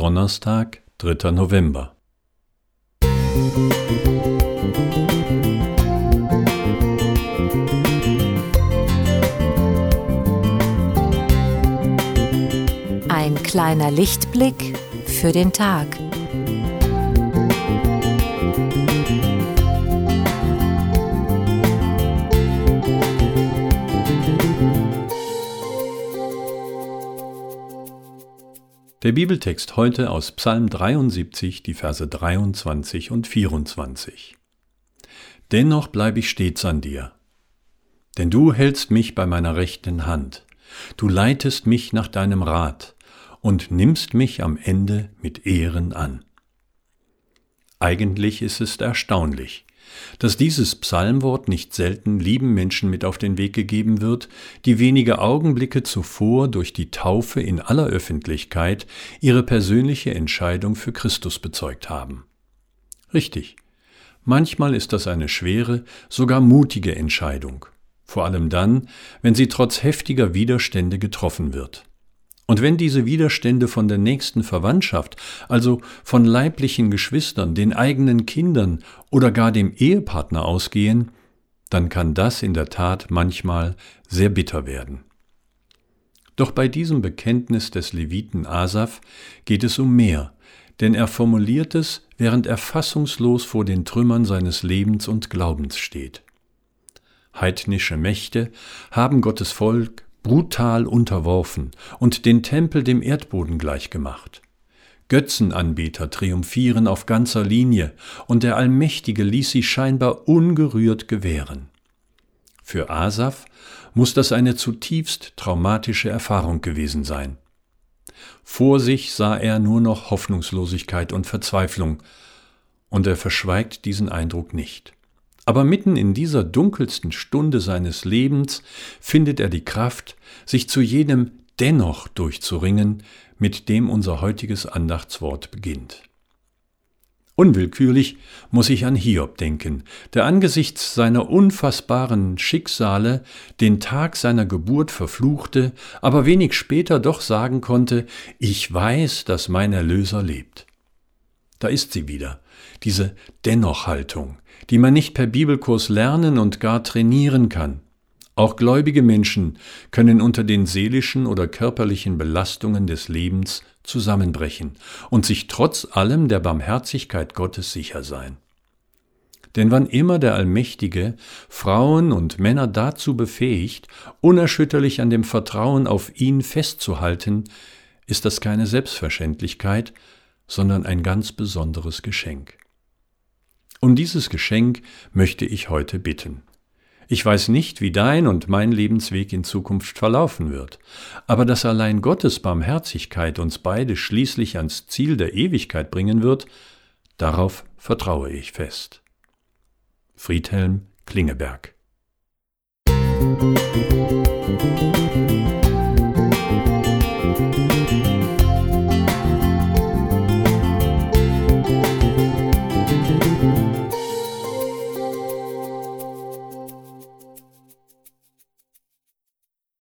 Donnerstag, 3. November. Ein kleiner Lichtblick für den Tag. Der Bibeltext heute aus Psalm 73, die Verse 23 und 24. Dennoch bleibe ich stets an dir, denn du hältst mich bei meiner rechten Hand, du leitest mich nach deinem Rat und nimmst mich am Ende mit Ehren an. Eigentlich ist es erstaunlich, dass dieses Psalmwort nicht selten lieben Menschen mit auf den Weg gegeben wird, die wenige Augenblicke zuvor durch die Taufe in aller Öffentlichkeit ihre persönliche Entscheidung für Christus bezeugt haben. Richtig, manchmal ist das eine schwere, sogar mutige Entscheidung, vor allem dann, wenn sie trotz heftiger Widerstände getroffen wird. Und wenn diese Widerstände von der nächsten Verwandtschaft, also von leiblichen Geschwistern, den eigenen Kindern oder gar dem Ehepartner ausgehen, dann kann das in der Tat manchmal sehr bitter werden. Doch bei diesem Bekenntnis des Leviten Asaf geht es um mehr, denn er formuliert es, während er fassungslos vor den Trümmern seines Lebens und Glaubens steht. Heidnische Mächte haben Gottes Volk brutal unterworfen und den Tempel dem Erdboden gleichgemacht. Götzenanbeter triumphieren auf ganzer Linie, und der Allmächtige ließ sie scheinbar ungerührt gewähren. Für Asaf muss das eine zutiefst traumatische Erfahrung gewesen sein. Vor sich sah er nur noch Hoffnungslosigkeit und Verzweiflung, und er verschweigt diesen Eindruck nicht. Aber mitten in dieser dunkelsten Stunde seines Lebens findet er die Kraft, sich zu jenem Dennoch durchzuringen, mit dem unser heutiges Andachtswort beginnt. Unwillkürlich muss ich an Hiob denken, der angesichts seiner unfassbaren Schicksale den Tag seiner Geburt verfluchte, aber wenig später doch sagen konnte, ich weiß, dass mein Erlöser lebt. Da ist sie wieder, diese Dennoch-Haltung, die man nicht per Bibelkurs lernen und gar trainieren kann. Auch gläubige Menschen können unter den seelischen oder körperlichen Belastungen des Lebens zusammenbrechen und sich trotz allem der Barmherzigkeit Gottes sicher sein. Denn wann immer der Allmächtige Frauen und Männer dazu befähigt, unerschütterlich an dem Vertrauen auf ihn festzuhalten, ist das keine Selbstverständlichkeit, sondern ein ganz besonderes Geschenk. Um dieses Geschenk möchte ich heute bitten. Ich weiß nicht, wie dein und mein Lebensweg in Zukunft verlaufen wird, aber dass allein Gottes Barmherzigkeit uns beide schließlich ans Ziel der Ewigkeit bringen wird, darauf vertraue ich fest. Friedhelm Klingeberg Musik